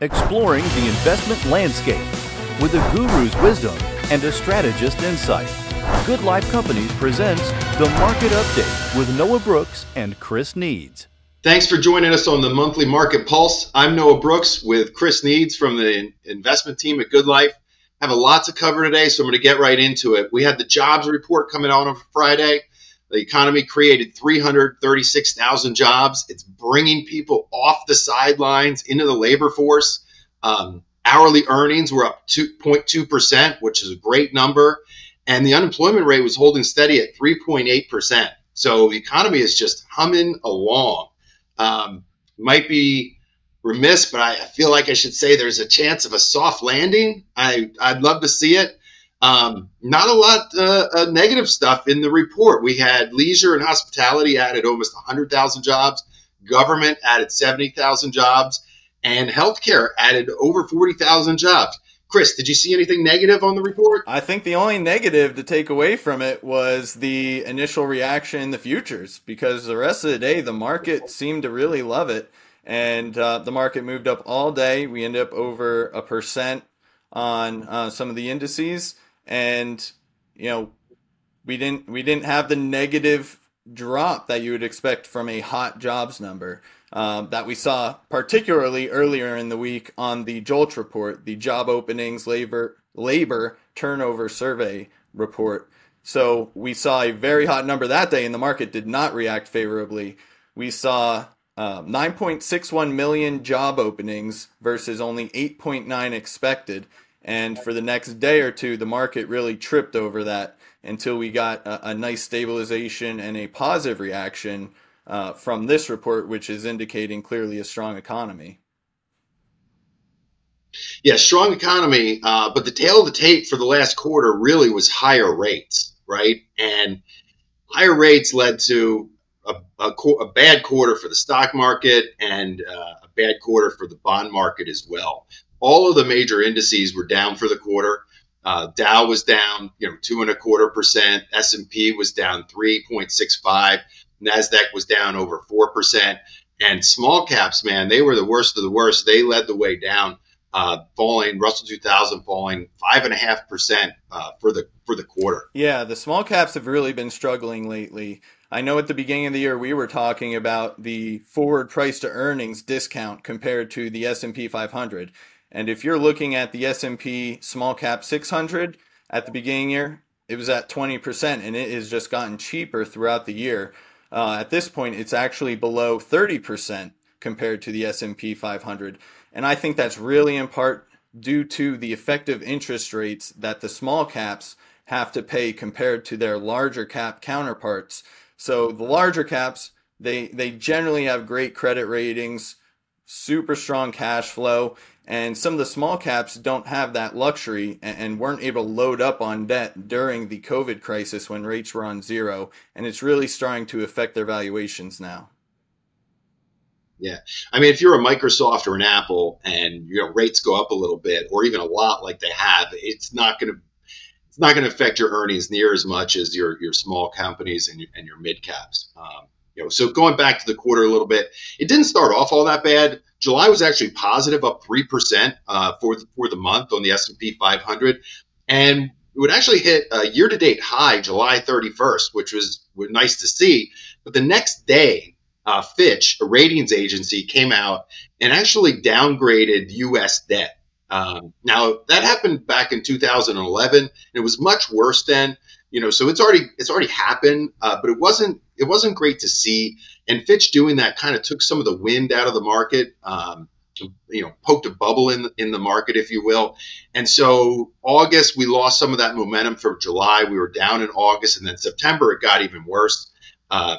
exploring the investment landscape with a guru's wisdom and a strategist's insight. Good Life Companies presents the Market Update with Noah Brooks and Chris Needs. Thanks for joining us on the monthly Market Pulse. I'm Noah Brooks with Chris Needs from the investment team at Good Life. I have a lot to cover today, so I'm going to get right into it. We had the jobs report coming out on Friday. The economy created 336,000 jobs. It's bringing people off the sidelines into the labor force. Um, hourly earnings were up 2.2%, which is a great number. And the unemployment rate was holding steady at 3.8%. So the economy is just humming along. Um, might be remiss, but I feel like I should say there's a chance of a soft landing. I, I'd love to see it. Um, not a lot uh, uh, negative stuff in the report. We had leisure and hospitality added almost 100,000 jobs, government added 70,000 jobs, and healthcare added over 40,000 jobs. Chris, did you see anything negative on the report? I think the only negative to take away from it was the initial reaction in the futures because the rest of the day the market seemed to really love it. And uh, the market moved up all day. We ended up over a percent on uh, some of the indices and you know we didn't we didn't have the negative drop that you would expect from a hot jobs number um, that we saw particularly earlier in the week on the JOLTS report, the job openings labor labor turnover survey report. So we saw a very hot number that day, and the market did not react favorably. We saw um, 9.61 million job openings versus only 8.9 expected. And for the next day or two, the market really tripped over that until we got a, a nice stabilization and a positive reaction uh, from this report, which is indicating clearly a strong economy. Yeah, strong economy, uh, but the tale of the tape for the last quarter really was higher rates, right? And higher rates led to a, a, a bad quarter for the stock market and uh, a bad quarter for the bond market as well all of the major indices were down for the quarter. Uh, Dow was down, you know, two and a quarter percent. S and P was down three point six five. Nasdaq was down over four percent. And small caps, man, they were the worst of the worst. They led the way down, uh, falling. Russell 2000 falling five and a half percent uh, for the for the quarter. Yeah, the small caps have really been struggling lately. I know at the beginning of the year we were talking about the forward price to earnings discount compared to the S&P 500 and if you're looking at the S&P small cap 600 at the beginning year, it was at 20% and it has just gotten cheaper throughout the year. Uh, at this point, it's actually below 30% compared to the S&P 500. And I think that's really in part due to the effective interest rates that the small caps have to pay compared to their larger cap counterparts. So the larger caps, they they generally have great credit ratings, super strong cash flow, and some of the small caps don't have that luxury and weren't able to load up on debt during the COVID crisis when rates were on zero. And it's really starting to affect their valuations now. Yeah. I mean, if you're a Microsoft or an Apple and you know rates go up a little bit or even a lot like they have, it's not going to it's not going to affect your earnings near as much as your your small companies and your, and your mid caps. Um, you know, so going back to the quarter a little bit, it didn't start off all that bad. July was actually positive, up three percent uh, for the, for the month on the S and P 500, and it would actually hit a year-to-date high July 31st, which was, was nice to see. But the next day, uh, Fitch, a ratings agency, came out and actually downgraded U.S. debt. Um, now that happened back in 2011, and it was much worse then you know, so it's already it's already happened, uh, but it wasn't it wasn't great to see. And Fitch doing that kind of took some of the wind out of the market. Um, you know, poked a bubble in in the market, if you will. And so August we lost some of that momentum from July. We were down in August, and then September it got even worse. Uh,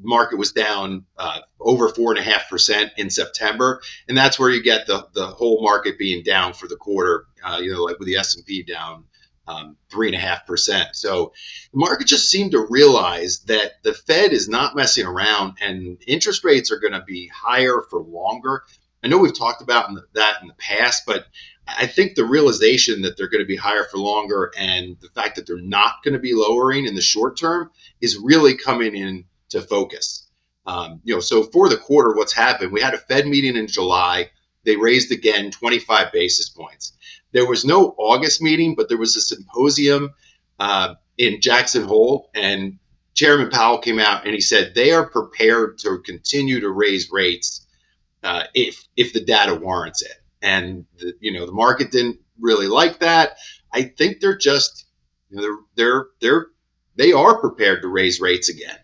market was down uh, over four and a half percent in September, and that's where you get the the whole market being down for the quarter. Uh, you know, like with the S and P down three and a half percent. So the market just seemed to realize that the Fed is not messing around and interest rates are going to be higher for longer. I know we've talked about that in the past, but I think the realization that they're going to be higher for longer and the fact that they're not going to be lowering in the short term is really coming into focus. Um, you know, so for the quarter, what's happened? We had a Fed meeting in July. they raised again 25 basis points. There was no August meeting, but there was a symposium uh, in Jackson Hole, and Chairman Powell came out and he said they are prepared to continue to raise rates uh, if if the data warrants it. And the, you know the market didn't really like that. I think they're just you know, they're they're they're they are prepared to raise rates again.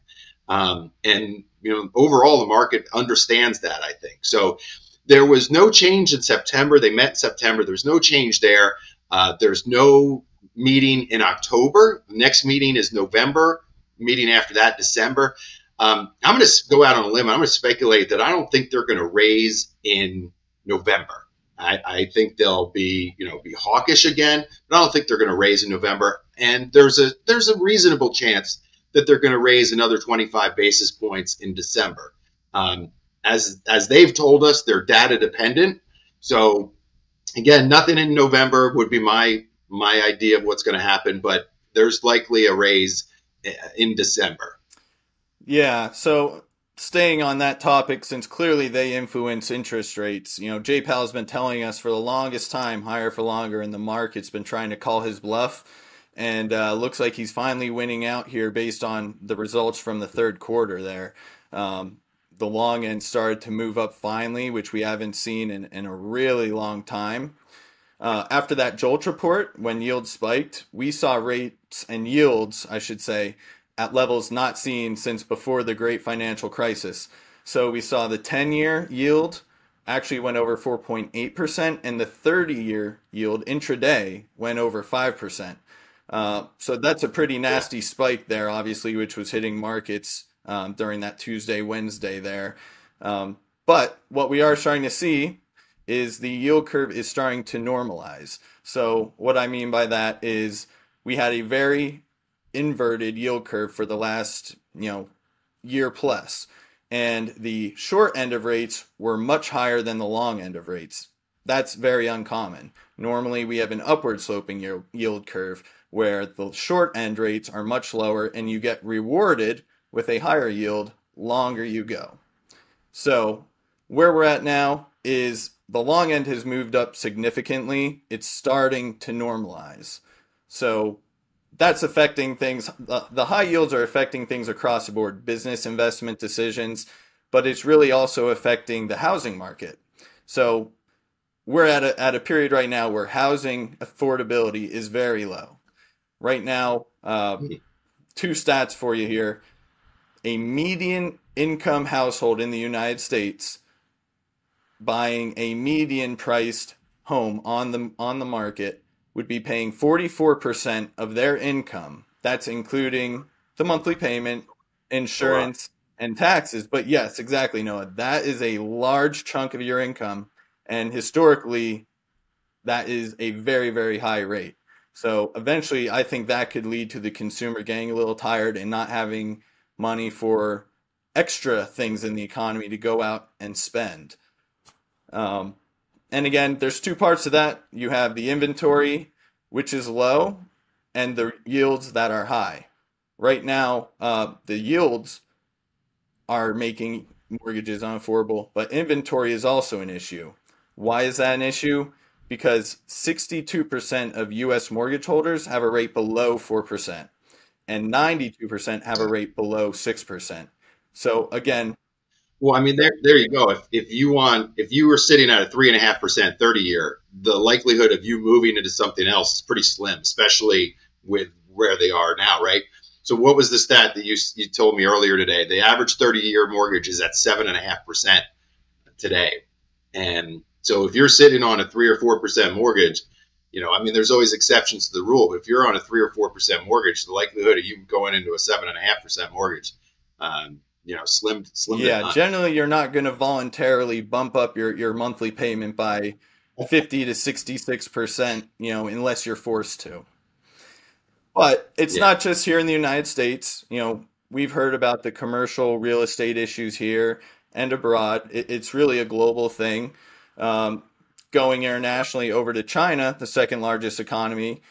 Um, and you know overall the market understands that. I think so. There was no change in September. They met in September. There's no change there. Uh, there's no meeting in October. The next meeting is November. Meeting after that, December. Um, I'm going to go out on a limb. I'm going to speculate that I don't think they're going to raise in November. I, I, think they'll be, you know, be hawkish again, but I don't think they're going to raise in November. And there's a there's a reasonable chance that they're going to raise another 25 basis points in December. Um, as as they've told us, they're data dependent. So again, nothing in November would be my my idea of what's going to happen, but there's likely a raise eh, in December. Yeah. So staying on that topic, since clearly they influence interest rates, you know, Jay Powell's been telling us for the longest time, higher for longer, and the market's been trying to call his bluff. And uh, looks like he's finally winning out here based on the results from the third quarter there. Um, the long end started to move up finally, which we haven't seen in, in a really long time. Uh, after that Jolt report, when yields spiked, we saw rates and yields, I should say, at levels not seen since before the great financial crisis. So we saw the 10 year yield actually went over 4.8%, and the 30 year yield intraday went over 5%. Uh, so that's a pretty nasty spike there, obviously, which was hitting markets um, during that Tuesday, Wednesday there. Um, but what we are starting to see is the yield curve is starting to normalize. So, what I mean by that is we had a very inverted yield curve for the last, you know, year plus. And the short end of rates were much higher than the long end of rates. That's very uncommon. Normally, we have an upward sloping yield curve where the short end rates are much lower and you get rewarded with a higher yield longer you go. So, where we're at now is the long end has moved up significantly. It's starting to normalize. So, that's affecting things. The, the high yields are affecting things across the board, business investment decisions, but it's really also affecting the housing market. So, we're at a, at a period right now where housing affordability is very low. Right now, uh, two stats for you here a median income household in the United States buying a median priced home on the on the market would be paying 44% of their income. That's including the monthly payment, insurance, and taxes. But yes, exactly, Noah. That is a large chunk of your income. And historically, that is a very, very high rate. So eventually, I think that could lead to the consumer getting a little tired and not having money for extra things in the economy to go out and spend. Um, and again, there's two parts to that. You have the inventory, which is low, and the yields that are high. Right now, uh, the yields are making mortgages unaffordable, but inventory is also an issue. Why is that an issue? Because 62% of US mortgage holders have a rate below 4% and 92% have a rate below 6%. So again, well, I mean, there, there you go. If, if you want, if you were sitting at a three and a half percent 30 year, the likelihood of you moving into something else is pretty slim, especially with where they are now, right? So, what was the stat that you you told me earlier today? The average 30 year mortgage is at seven and a half percent today, and so if you're sitting on a three or four percent mortgage, you know, I mean, there's always exceptions to the rule, but if you're on a three or four percent mortgage, the likelihood of you going into a seven and a half percent mortgage, um, you know, slim, slim. Yeah, generally, you're not going to voluntarily bump up your your monthly payment by fifty to sixty six percent, you know, unless you're forced to. But it's yeah. not just here in the United States. You know, we've heard about the commercial real estate issues here and abroad. It, it's really a global thing. Um, going internationally over to China, the second largest economy,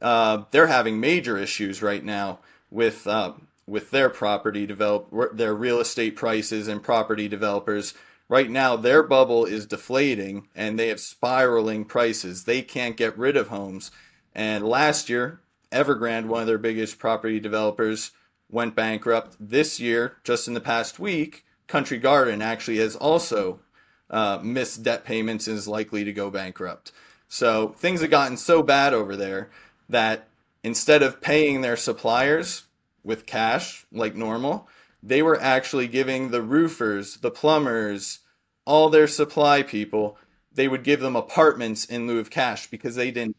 uh, they're having major issues right now with uh, with their property develop their real estate prices and property developers right now their bubble is deflating and they have spiraling prices. They can't get rid of homes. And last year, Evergrande, one of their biggest property developers, went bankrupt. This year, just in the past week, Country Garden actually has also uh, missed debt payments and is likely to go bankrupt. So things have gotten so bad over there that instead of paying their suppliers with cash like normal, they were actually giving the roofers, the plumbers, all their supply people, they would give them apartments in lieu of cash because they didn't.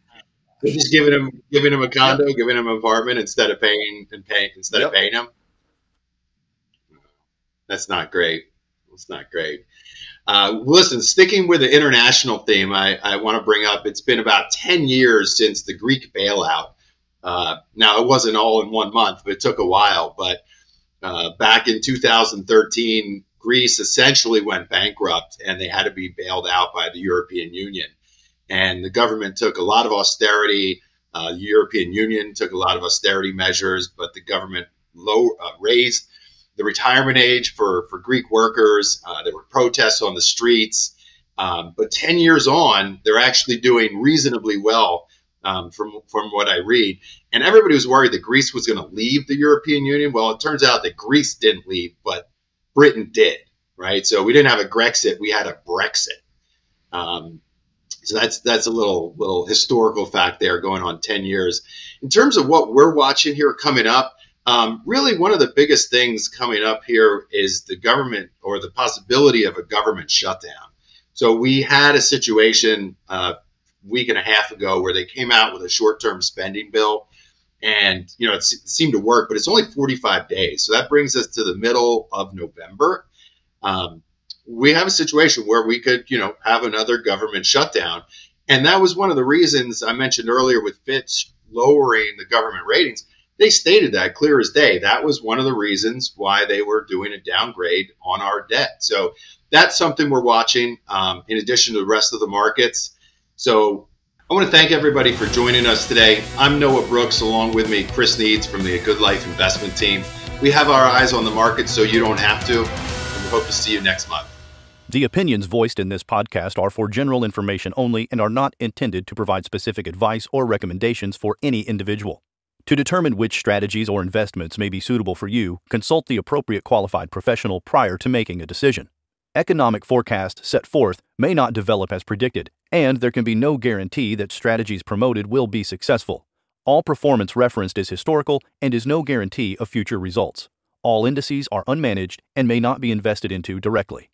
They're just giving them, giving them a condo, yep. giving them an apartment instead of paying and paying instead yep. of paying them. That's not great. It's not great. Uh, listen, sticking with the international theme, I, I want to bring up it's been about 10 years since the Greek bailout. Uh, now, it wasn't all in one month, but it took a while. But uh, back in 2013, Greece essentially went bankrupt and they had to be bailed out by the European Union. And the government took a lot of austerity. Uh, the European Union took a lot of austerity measures, but the government low, uh, raised the retirement age for, for Greek workers. Uh, there were protests on the streets. Um, but 10 years on, they're actually doing reasonably well um, from, from what I read. And everybody was worried that Greece was going to leave the European Union. Well, it turns out that Greece didn't leave, but Britain did, right? So we didn't have a Grexit, we had a Brexit. Um, so that's that's a little little historical fact there going on 10 years. In terms of what we're watching here coming up, um, really, one of the biggest things coming up here is the government or the possibility of a government shutdown. So we had a situation a uh, week and a half ago where they came out with a short-term spending bill, and you know it seemed to work, but it's only 45 days. So that brings us to the middle of November. Um, we have a situation where we could, you know, have another government shutdown, and that was one of the reasons I mentioned earlier with Fitch lowering the government ratings they stated that clear as day. That was one of the reasons why they were doing a downgrade on our debt. So that's something we're watching um, in addition to the rest of the markets. So I want to thank everybody for joining us today. I'm Noah Brooks, along with me, Chris Needs from the Good Life Investment Team. We have our eyes on the market so you don't have to. And we hope to see you next month. The opinions voiced in this podcast are for general information only and are not intended to provide specific advice or recommendations for any individual. To determine which strategies or investments may be suitable for you, consult the appropriate qualified professional prior to making a decision. Economic forecasts set forth may not develop as predicted, and there can be no guarantee that strategies promoted will be successful. All performance referenced is historical and is no guarantee of future results. All indices are unmanaged and may not be invested into directly.